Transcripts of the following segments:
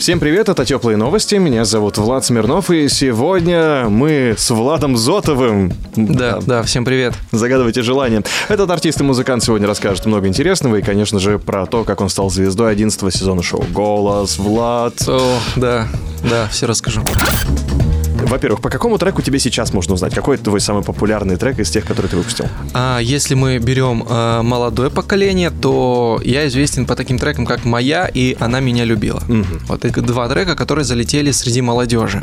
Всем привет, это Теплые новости. Меня зовут Влад Смирнов, и сегодня мы с Владом Зотовым. Да, да, всем привет. Загадывайте желание. Этот артист и музыкант сегодня расскажет много интересного, и, конечно же, про то, как он стал звездой 11 сезона шоу «Голос», Влад. О, да, да, все расскажу. Во-первых, по какому треку тебе сейчас можно узнать? Какой твой самый популярный трек из тех, которые ты выпустил? А если мы берем э, молодое поколение, то я известен по таким трекам, как «Моя» и «Она меня любила». Вот это два трека, которые залетели среди молодежи.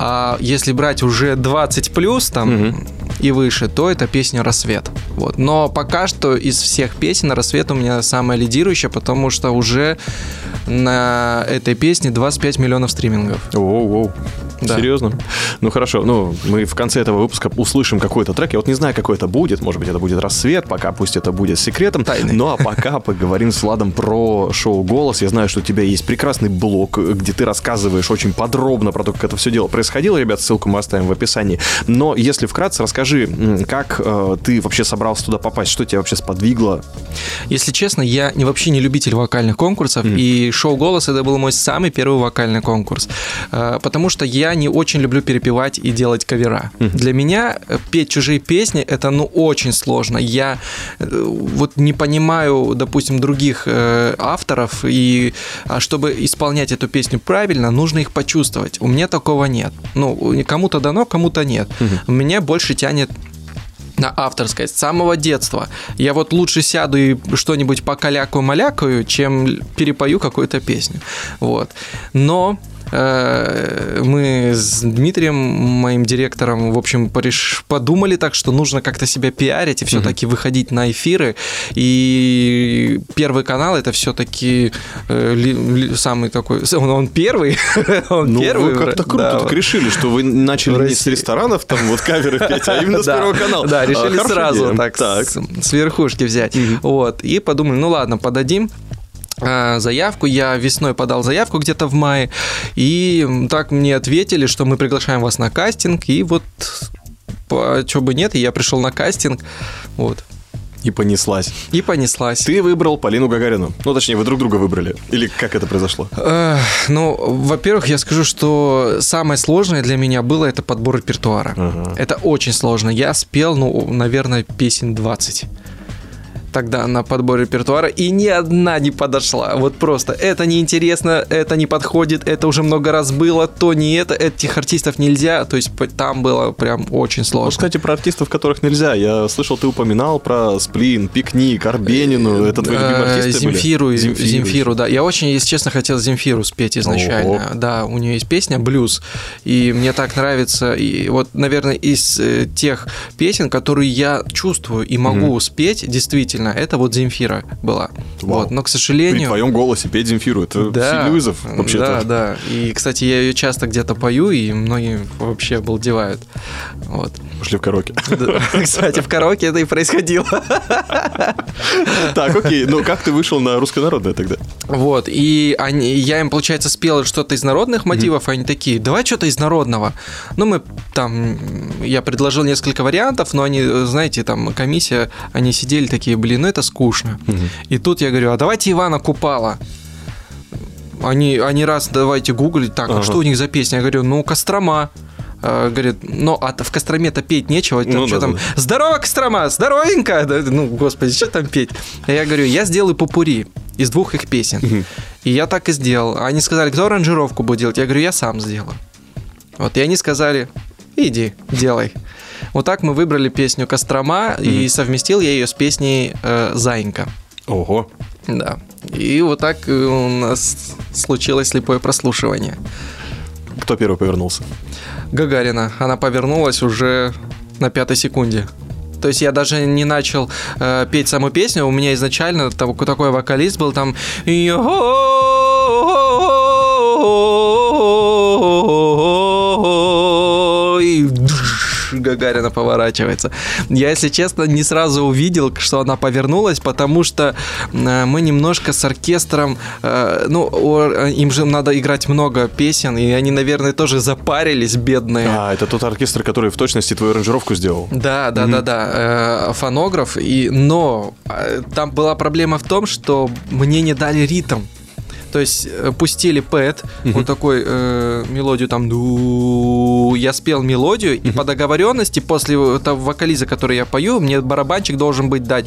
А если брать уже 20 плюс там и выше, то это песня «Рассвет». Вот. Но пока что из всех песен «Рассвет» у меня самая лидирующая, потому что уже на этой песне 25 миллионов стримингов. Воу-воу. Да. Серьезно? Ну хорошо, ну мы в конце этого выпуска услышим какой-то трек. Я вот не знаю, какой это будет. Может быть, это будет рассвет, пока пусть это будет секретом. Тайной. Ну а пока поговорим с Владом про шоу Голос. Я знаю, что у тебя есть прекрасный блог, где ты рассказываешь очень подробно про то, как это все дело происходило. Ребят, ссылку мы оставим в описании. Но если вкратце, расскажи, как э, ты вообще собрался туда попасть, что тебя вообще сподвигло? Если честно, я не, вообще не любитель вокальных конкурсов, и шоу «Голос» это был мой самый первый вокальный конкурс, Э, потому что я не очень люблю перепевать и делать кавера. Для меня э, петь чужие песни это ну очень сложно. Я э, вот не понимаю, допустим, других э, авторов, и а чтобы исполнять эту песню правильно, нужно их почувствовать. У меня такого нет. Ну, кому-то дано, кому-то нет. У меня больше тянет на авторское с самого детства. Я вот лучше сяду и что-нибудь покалякаю-малякаю, чем перепою какую-то песню. Вот. Но мы с Дмитрием, моим директором, в общем, пореш- подумали так, что нужно как-то себя пиарить и все-таки выходить на эфиры. И первый канал это все-таки самый такой, он, он первый, он Ну, первый. вы как-то круто да. так решили, что вы начали не с ресторанов, там вот каверы петь, а именно с Первого канала. Да, решили сразу так, Так. С, с верхушки взять. Вот. И подумали, ну ладно, подадим заявку. Я весной подал заявку где-то в мае. И так мне ответили, что мы приглашаем вас на кастинг. И вот что бы нет, и я пришел на кастинг. Вот. И понеслась. И понеслась. Ты выбрал Полину Гагарину. Ну, точнее, вы друг друга выбрали. Или как это произошло? Эх, Ну, во-первых, я скажу, что самое сложное для меня было это подбор репертуара. Ага. Это очень сложно. Я спел, ну, наверное, песен 20 тогда на подбор репертуара, и ни одна не подошла. Вот просто это неинтересно, это не подходит, это уже много раз было, то не это, этих артистов нельзя. То есть там было прям очень Ну, сложно. кстати, про артистов, которых нельзя. Я слышал, ты упоминал про Сплин, Пикник, Арбенину. Это твои любимые Э, артисты были? Земфиру, и- Земфиру. Земфиру, да. Я очень, если честно, хотел Земфиру спеть изначально. Ого. Да, у нее есть песня «Блюз», и мне так нравится. И вот, наверное, из э, тех песен, которые я чувствую и могу спеть, действительно, это вот Земфира была. Вау. Вот, но, к При сожалению... твоем голосе петь Земфиру. Это сильный вызов, вообще-то. Да, да. И, кстати, я ее часто где-то пою, и многие вообще обалдевают. Вот. Пошли в караоке. Да. Кстати, в караоке это и происходило. Так, окей. Ну, как ты вышел на руссконародное тогда? Вот, и они, я им, получается, спел что-то из народных мотивов, а они такие, давай что-то из народного. Ну, мы там, я предложил несколько вариантов, но они, знаете, там, комиссия, они сидели такие, блин, ну это скучно. И тут я говорю, а давайте Ивана Купала. Они, они раз, давайте гуглить, так, Ага. а что у них за песня? Я говорю, ну, Кострома. А, Говорит, ну, а в Костроме-то петь нечего. Там Ну что да, там? да. Здорово, Кострома, здоровенько. Да, Ну, господи, что там петь? А я говорю, я сделаю попури из двух их песен. И я так и сделал. Они сказали, кто аранжировку будет делать? Я говорю, я сам сделаю. Вот, и они сказали, иди, делай. Вот так мы выбрали песню Кострома, и совместил я ее с песней э, Заинька. Ого. Да. И вот так э, у нас случилось слепое прослушивание. Кто первый повернулся? Гагарина. Она повернулась уже на пятой секунде. То есть я даже не начал э, петь саму песню. У меня изначально там такой вокалист был там. И Гагарина поворачивается. Я, если честно, не сразу увидел, что она повернулась, потому что э, мы немножко с оркестром, э, ну, о- им же надо играть много песен, и они, наверное, тоже запарились, бедные. А, это тот оркестр, который в точности твою аранжировку сделал. Да, да, да, да, э, фонограф. И, но э, там была проблема в том, что мне не дали ритм. То есть э, пустили пэт, вот такой э, мелодию там, я спел мелодию, и по договоренности после того вокализа, который я пою, мне барабанчик должен быть дать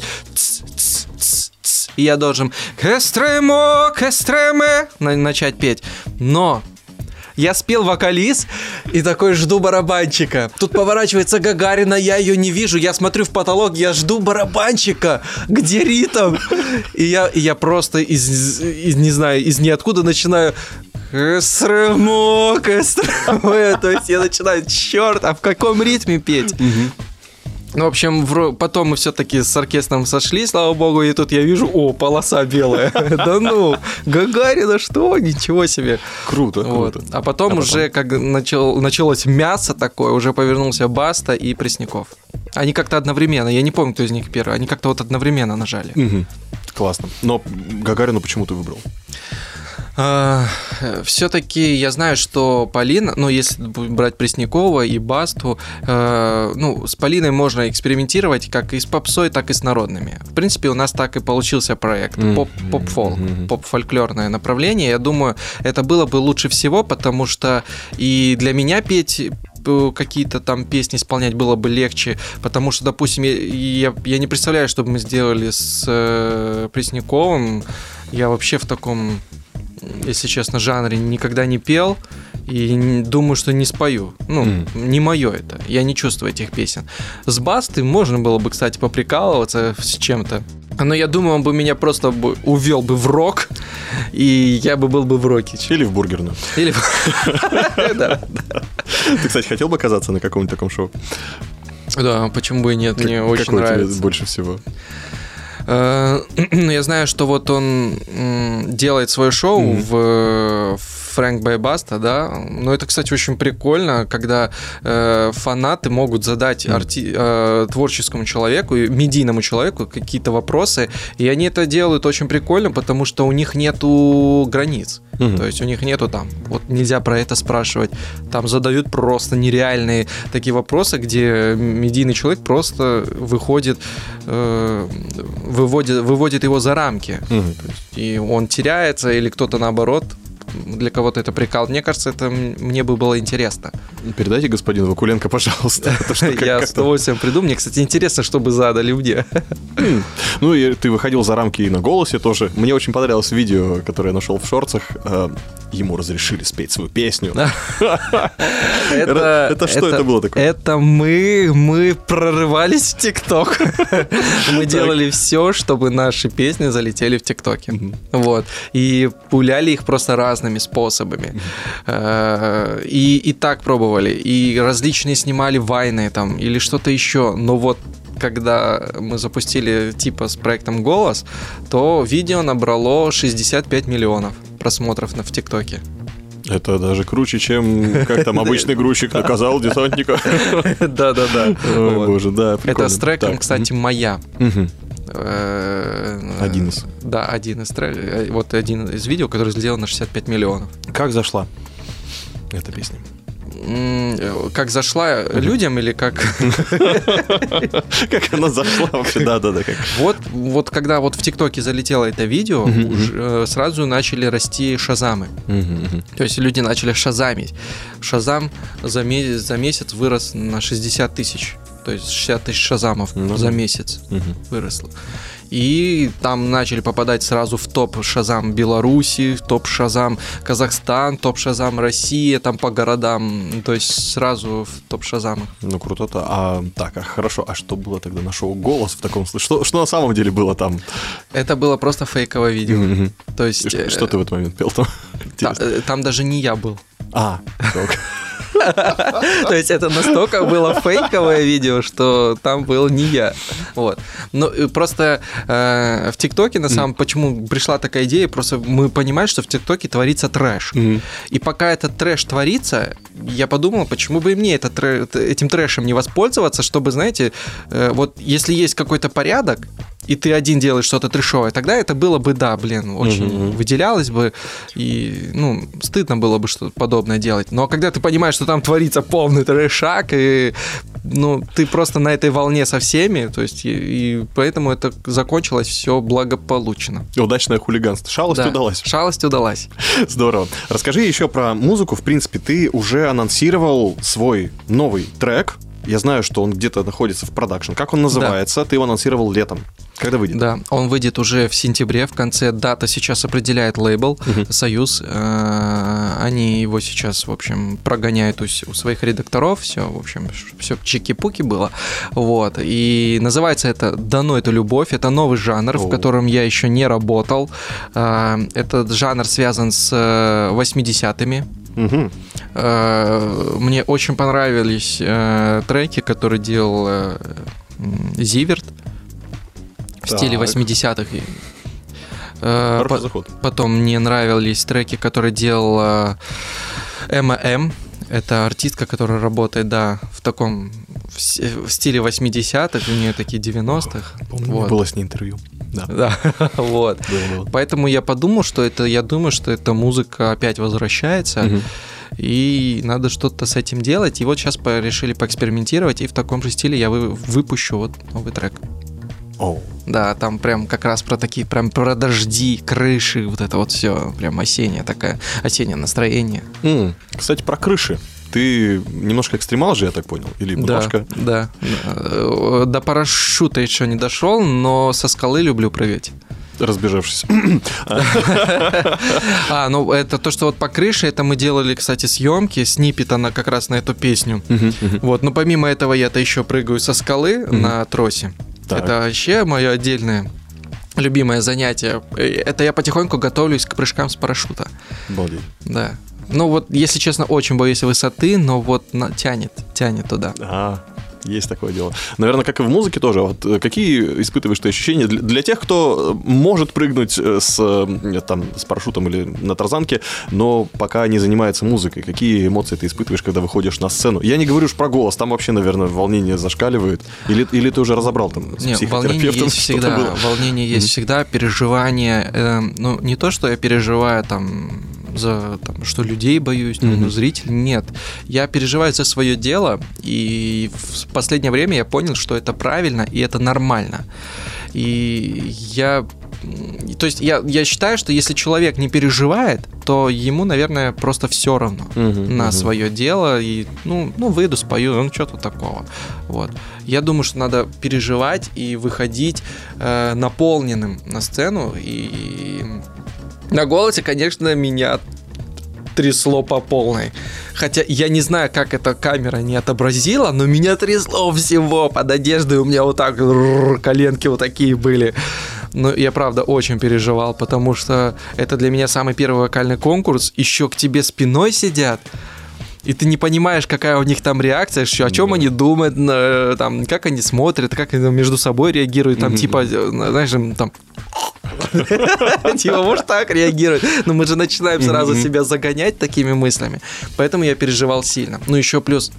и я должен «Кестремо, кестреме» на- начать петь. Но я спел вокализ и такой жду барабанчика. Тут поворачивается Гагарина, я ее не вижу. Я смотрю в потолок, я жду барабанчика. Где ритм? И я, и я просто из, из, не знаю, из ниоткуда начинаю Кэстремо, кэстремо. То есть я начинаю, черт, а в каком ритме петь? Ну, в общем, вро- потом мы все-таки с оркестром сошли, слава богу, и тут я вижу, о, полоса белая. Да ну, Гагарина, что? Ничего себе. Круто, круто. А потом А потом? уже, как начал, началось мясо такое, уже повернулся Баста и Пресняков. Они как-то одновременно, я не помню, кто из них первый, они как-то вот одновременно нажали. Классно. Но Гагарину почему ты выбрал? Все-таки я знаю, что Полина, ну, если брать Преснякова и Басту, э, ну, с Полиной можно экспериментировать как и с попсой, так и с народными. В принципе, у нас так и получился проект. Мгм. Поп, поп-фолк, Мгм. поп-фольклорное направление. Я думаю, это было бы лучше всего, потому что и для меня петь э, какие-то там песни исполнять было бы легче, потому что, допустим, я, я, я не представляю, что бы мы сделали с э, Пресняковым. Я вообще в таком, если честно, жанре никогда не пел и думаю, что не спою. Ну, Мгм. не мое это. Я не чувствую этих песен. С Бастой можно было бы, кстати, поприкалываться с чем-то. Но я думаю, он бы меня просто бы увел бы в рок, и я бы был бы в роке. Или в бургерную. Или... Ты, кстати, хотел бы оказаться на каком-нибудь таком шоу? Да, почему бы и нет, мне очень нравится. больше всего? Э, ну, Я знаю, что вот он делает свое шоу в Фрэнк Байбаста, да. Но это, кстати, очень прикольно, когда э, фанаты могут задать арти- э, творческому человеку, медийному человеку какие-то вопросы, и они это делают очень прикольно, потому что у них нету границ. Мгм. То есть у них нету там, вот нельзя про это спрашивать. Там задают просто нереальные такие вопросы, где медийный человек просто выходит, э, выводит, выводит его за рамки. Мгм. И он теряется, или кто-то наоборот, для кого-то это прикал. Мне кажется, это мне бы было интересно. Передайте господину Вакуленко, пожалуйста. то что как- Я с удовольствием приду. Мне, кстати, интересно, что бы задали мне. Ну, и ты выходил за рамки и на голосе тоже. Мне очень понравилось видео, которое я нашел в шорцах. Э, Ему разрешили спеть свою песню. Это- что это было такое? Это мы, мы прорывались в ТикТок. Мы делали все, чтобы наши песни залетели в ТикТоке. Вот. И пуляли их просто разными способами. Э, И, и так пробовали. И различные снимали вайны там или что-то еще. Но вот когда мы запустили типа с проектом «Голос», то видео набрало 65 миллионов просмотров на, в ТикТоке. Это даже круче, чем как там обычный грузчик наказал десантника. Да-да-да. Ой, Вот. боже, да, Это с треком, кстати, «Моя». Э, Один из. Да, один из треков. Вот один из видео, который сделан на 65 миллионов. Как зашла эта песня? Э, Как зашла людям или как... Как она зашла вообще? Да-да-да. Вот, вот когда вот в ТикТоке залетело это видео, э, сразу начали расти шазамы. То есть люди начали шазамить. Шазам за месяц вырос на 60 тысяч. То есть 60 тысяч шазамов Ну за месяц Мгм. выросло. И там начали попадать сразу в топ Шазам Беларуси, топ Шазам Казахстан, топ Шазам Россия, там по городам. То есть сразу в топ Шазамах. Ну, круто-то. А, так, а хорошо. А что было тогда на шоу «Голос» в таком случае? Что, что на самом деле было там? Это было просто фейковое видео. Мгм. То есть... И Что, э, что ты в этот момент пел там? та- Интересно. э, там даже не я был. А. То есть это настолько было фейковое видео, что там был не я. Вот. Ну, просто э, в ТикТоке, на самом почему пришла такая идея, просто мы понимаем, что в ТикТоке творится трэш. И пока этот трэш творится, я подумал, почему бы и мне это этим трэшем не воспользоваться, чтобы, знаете, э, вот если есть какой-то порядок, и ты один делаешь что-то трешовое, тогда это было бы, да, блин, очень выделялось бы, и, ну, стыдно было бы что-то подобное делать. Но когда ты понимаешь, что там творится полный трешак, и, ну, ты просто на этой волне со всеми, то есть, и, и поэтому это закончилось все благополучно. Удачное хулиганство. Шалость Да, удалась. Шалость удалась. Здорово. Расскажи еще про музыку. В принципе, ты уже анонсировал свой новый трек. Я знаю, что он где-то находится в продакшн. Как он называется? Ты его анонсировал летом. Когда выйдет? Да, он выйдет уже в сентябре, в конце дата сейчас определяет лейбл Союз. Э, Они его сейчас, в общем, прогоняют у, у своих редакторов. Все, в общем, все чики-пуки было. Вот. И называется это «Дано эту любовь». Это новый жанр, О. в котором я еще не работал. Э, Этот жанр связан с э, 80-ми. Э, Мне очень понравились э, треки, которые делал э, Зиверт в стиле Так. 80-х. Э, Хороший по- заход. Потом мне нравились треки, которые делал Эмма М. Это артистка, которая работает, да, в таком в стиле 80-х, у нее такие 90-х. Помню, Вот. было с ней интервью. Да. Да, вот. Было, было. Поэтому я подумал, что это, я думаю, что эта музыка опять возвращается, и надо что-то с этим делать. И вот сейчас по- решили поэкспериментировать, и в таком же стиле я вы- выпущу вот новый трек. Оу. Да, там прям как раз про такие, прям про дожди, крыши, вот это вот все, прям осеннее такое, осеннее настроение. М, Кстати, про крыши. Ты немножко экстремал же, я так понял? Или немножко? Да, да. Э, До парашюта еще не дошел, но со скалы люблю прыгать. Разбежавшись. А, ну это то, что вот по крыше, это мы делали, кстати, съемки, снипет она как раз на эту песню. Вот, но помимо этого я-то еще прыгаю со скалы на тросе. Так. Это вообще мое отдельное любимое занятие. Э, Это я потихоньку готовлюсь к прыжкам с парашюта. Обалдеть. Да. Ну вот, если честно, очень боюсь высоты, но вот на- тянет, тянет туда. А, есть такое дело. Наверное, как и в музыке тоже. Вот э, какие испытываешь ты ощущения для, для тех, кто э, может прыгнуть э, с, там, с парашютом или на тарзанке, но пока не занимается музыкой? Какие эмоции ты испытываешь, когда выходишь на сцену? Я не говорю уж про голос, там вообще, наверное, волнение зашкаливает. Или, или ты уже разобрал там с Не, волнение психотерапевтом, есть что-то всегда. было? Волнение есть всегда, переживание. э, ну, не то, что я переживаю там за там, что людей боюсь, ну, зрителей, нет. Я переживаю за свое дело, и в последнее время я понял, что это правильно и это нормально. И я то есть я, я считаю, что если человек не переживает, то ему, наверное, просто все равно Мгм, на мгм. свое дело и ну, ну выйду, спою, ну что тут такого. Вот. Я думаю, что надо переживать и выходить э, наполненным на сцену. И на голосе, конечно, меня трясло по полной. Хотя я не знаю, как эта камера не отобразила, но меня трясло всего под одеждой. У меня вот так коленки вот такие были. Но я правда очень переживал, потому что это для меня самый первый вокальный конкурс. Еще к тебе спиной сидят. И ты не понимаешь, какая у них там реакция, что, о чем Да. они думают, на- там, как они смотрят, как они между собой реагируют, там, Мгм. типа, э, знаешь, там... Типа, может, так реагируют. Но мы же начинаем сразу себя загонять такими мыслями. Поэтому я переживал сильно. Ну, еще плюс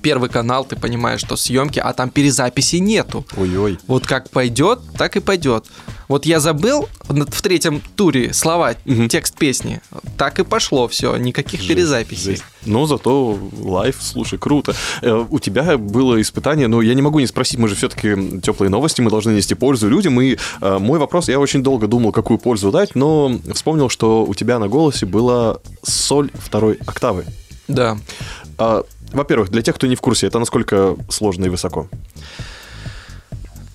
первый канал, ты понимаешь, что съемки, а там перезаписи нету. Ой-ой. Вот как пойдет, так и пойдет. Вот я забыл в третьем туре слова, Мгм. текст песни. Так и пошло все, никаких перезаписей. Жесть. Но зато live, слушай, круто. Э, У тебя было испытание, но я не могу не спросить, мы же все-таки теплые новости, мы должны нести пользу людям. И э, мой вопрос, я очень долго думал, какую пользу дать, но вспомнил, что у тебя на голосе была соль второй октавы. Да. А, Во-первых, для тех, кто не в курсе, это насколько сложно и высоко?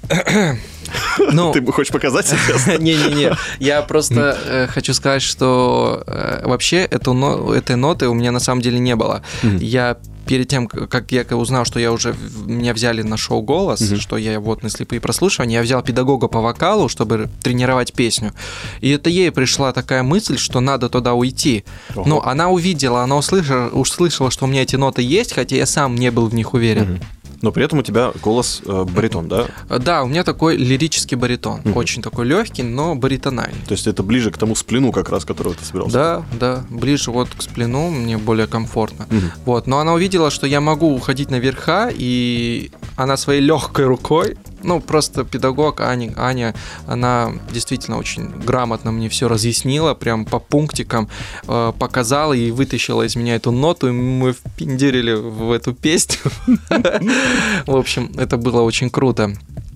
Ну, Ты хочешь показать сейчас? Не-не-не, я просто э, хочу сказать, что э, вообще эту но- этой ноты у меня на самом деле не было. Я перед тем, как я узнал, что я уже меня взяли на шоу «Голос», что я вот на слепые прослушивания, я взял педагога по вокалу, чтобы тренировать песню. И это ей пришла такая мысль, что надо туда уйти. Ого. Но она увидела, она услышала, услышала, что у меня эти ноты есть, хотя я сам не был в них уверен. Но при этом у тебя голос э, баритон, да? Да, у меня такой лирический баритон. Очень такой легкий, но баритональный. То есть это ближе к тому сплину, как раз, которого ты собирался. Да, да, ближе вот к сплину, мне более комфортно. Мгм. Вот, но она увидела, что я могу уходить на верха, и она своей легкой рукой, ну, просто педагог Аня, Аня, она действительно очень грамотно мне все разъяснила, прям по пунктикам э, показала и вытащила из меня эту ноту, и мы впендерили в эту песню. В общем, это было очень круто.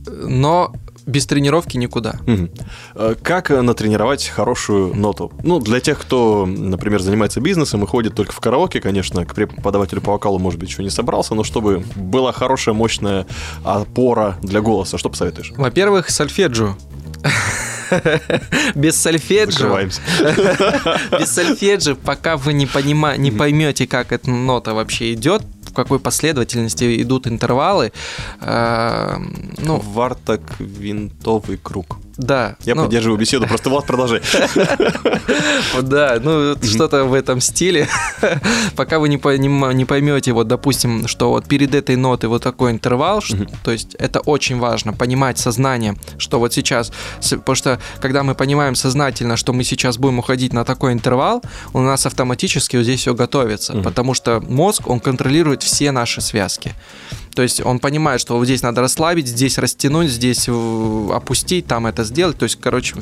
Но без тренировки никуда. Э, Как э, натренировать хорошую ноту? Ну, для тех, кто, например, занимается бизнесом и ходит только в караоке, конечно, к преподавателю по вокалу, может быть, еще не собрался, но чтобы была хорошая, мощная опора для голоса, что посоветуешь? Во-первых, сольфеджио. Без сольфеджио, без сольфеджио, пока вы не, понима- не поймете, как эта нота вообще идет, в какой последовательности идут интервалы, э, ну, Варток винтовый круг. Да. Я ну, поддерживаю беседу, просто Влад, продолжай. Да, ну вот что-то в этом стиле. Пока вы не, поймете, вот, допустим, что вот перед этой нотой вот такой интервал, то есть это очень важно, понимать сознание, что вот сейчас, потому что когда мы понимаем сознательно, что мы сейчас будем уходить на такой интервал, у нас автоматически вот здесь все готовится, потому что мозг, он контролирует все наши связки. То есть он понимает, что вот здесь надо расслабить, здесь растянуть, здесь э, опустить, там это сделать. То есть, короче,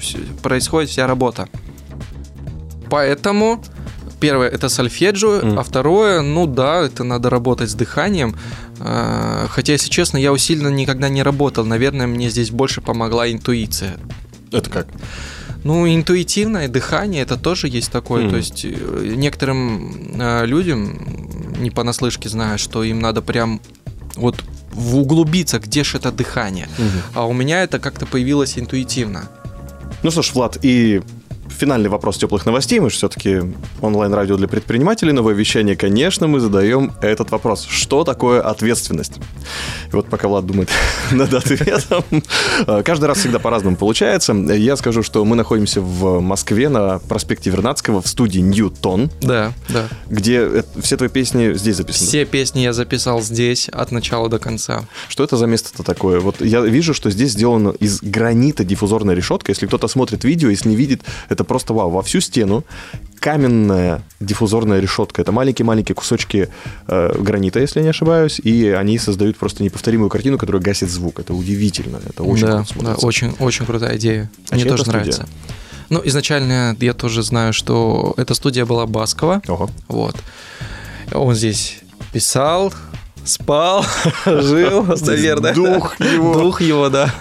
происходит вся работа. Поэтому первое это сольфеджио, Мгм. а второе, ну да, это надо работать с дыханием. Э, Хотя, если честно, я усиленно никогда не работал. Наверное, мне здесь больше помогла интуиция. Это как? Ну, интуитивное дыхание это тоже есть такое. Мгм. То есть э, некоторым людям не понаслышке знают, что им надо прям вот в- углубиться, где же это дыхание. А у меня это как-то появилось интуитивно. Ну что ж, Влад, и финальный вопрос теплых новостей. Мы же все-таки онлайн-радио для предпринимателей, новое вещание. Конечно, мы задаем этот вопрос. Что такое ответственность? И вот пока Влад думает над ответом, э, каждый раз всегда по-разному получается. Я скажу, что мы находимся в Москве на проспекте Вернадского в студии Ньютон, Да, да. где все твои песни здесь записаны. Все песни я записал здесь от начала до конца. Что это за место-то такое? Вот я вижу, что здесь сделано из гранита диффузорная решетка. Если кто-то смотрит видео, если не видит, это просто вау. Во всю стену каменная диффузорная решетка. Это маленькие-маленькие кусочки э, гранита, если я не ошибаюсь, и они создают просто неповторимую картину, которая гасит звук. Это удивительно. Это очень да, круто да, очень, очень крутая идея. А Мне тоже это нравится. Ну, изначально я тоже знаю, что эта студия была Баскова. Ого. Вот. Он здесь писал, спал, жил, наверное. дух его. Дух его, да.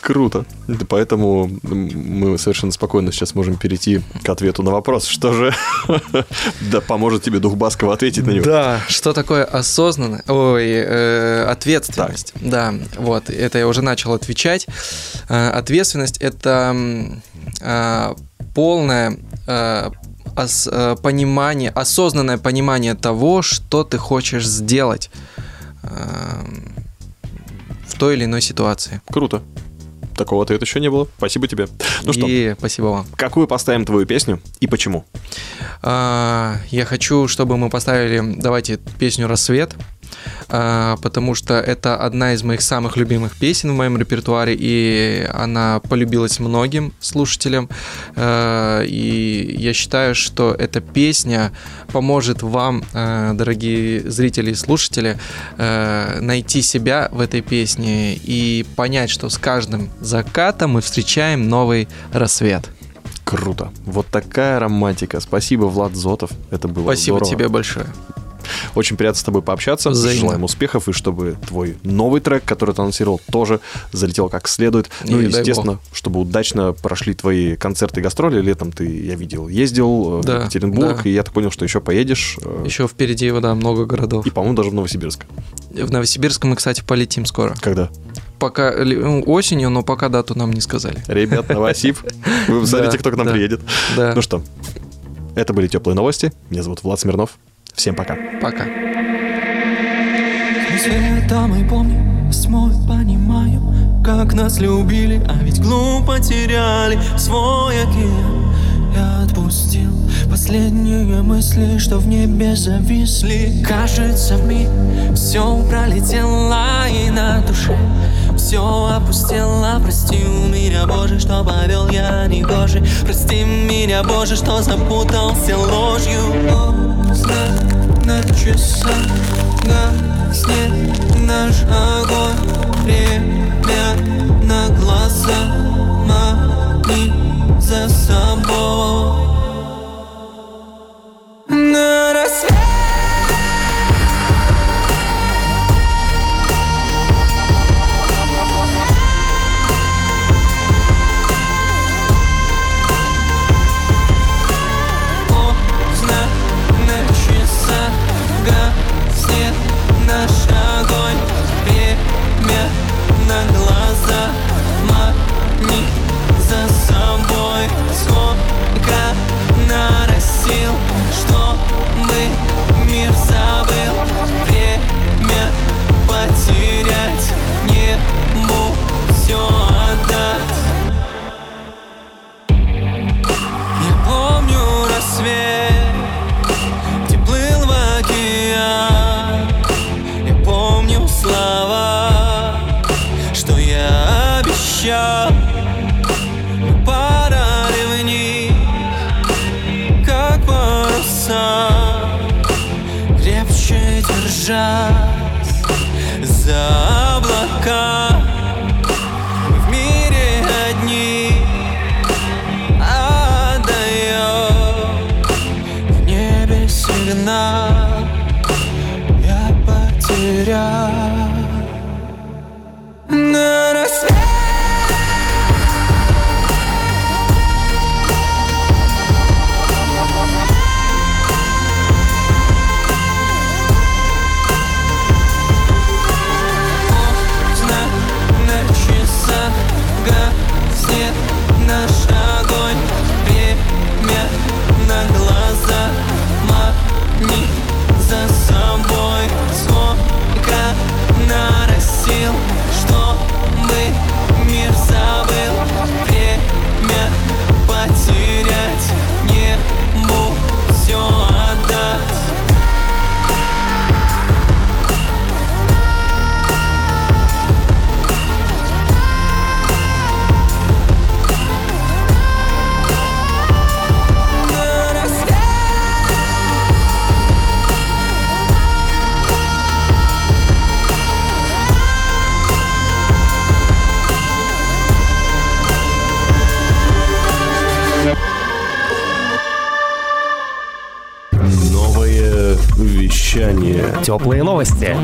Круто. Поэтому мы совершенно спокойно сейчас можем перейти к ответу на вопрос, что же да поможет тебе дух Баскова ответить на него. Да, что такое осознанность? Ой, э, ответственность. Да, вот, это я уже начал отвечать. Э, ответственность это э, полное э, ос- э, понимание, осознанное понимание того, что ты хочешь сделать э, в той или иной ситуации. Круто. Такого ответа еще не было. Спасибо тебе. Ну что, И спасибо вам. какую поставим твою песню и почему? А, Я хочу, чтобы мы поставили, давайте, песню «Рассвет», потому что это одна из моих самых любимых песен в моем репертуаре, и она полюбилась многим слушателям. А, И я считаю, что эта песня поможет вам, а, дорогие зрители и слушатели, а, найти себя в этой песне и понять, что с каждым закатом мы встречаем новый рассвет. Круто. Вот такая романтика. Спасибо, Влад Зотов. Это было Спасибо здорово. тебе большое. Очень приятно с тобой пообщаться. Взаимно. Желаем успехов, и чтобы твой новый трек, который ты анонсировал, тоже залетел как следует. Ну И естественно, чтобы удачно прошли твои концерты и гастроли. Летом ты, я видел, ездил э, Да, в Екатеринбург, да. и я так понял, что еще поедешь. э, Еще впереди, да, много городов. И, по-моему, даже в Новосибирск. В Новосибирск мы, кстати, полетим скоро. Когда? Пока ну, осенью, но пока дату нам не сказали. Ребят, Новосиб, вы посмотрите, кто к нам приедет. Ну что, это были теплые новости. Меня зовут Влад Смирнов. Всем пока. Пока. Цвета мы помним, восьмой понимаем Как нас любили, а ведь глупо теряли Свой океан. Я отпустил Последние мысли, что в небе зависли. Кажется, в миг все пролетело и на душе. Все опустело, прости меня, Боже, что повел я негоже Прости меня, Боже, что запутался ложью Знак на часах гаснет наш огонь Время чтобы мир забыл. Время потерять, небу все Теплые новости.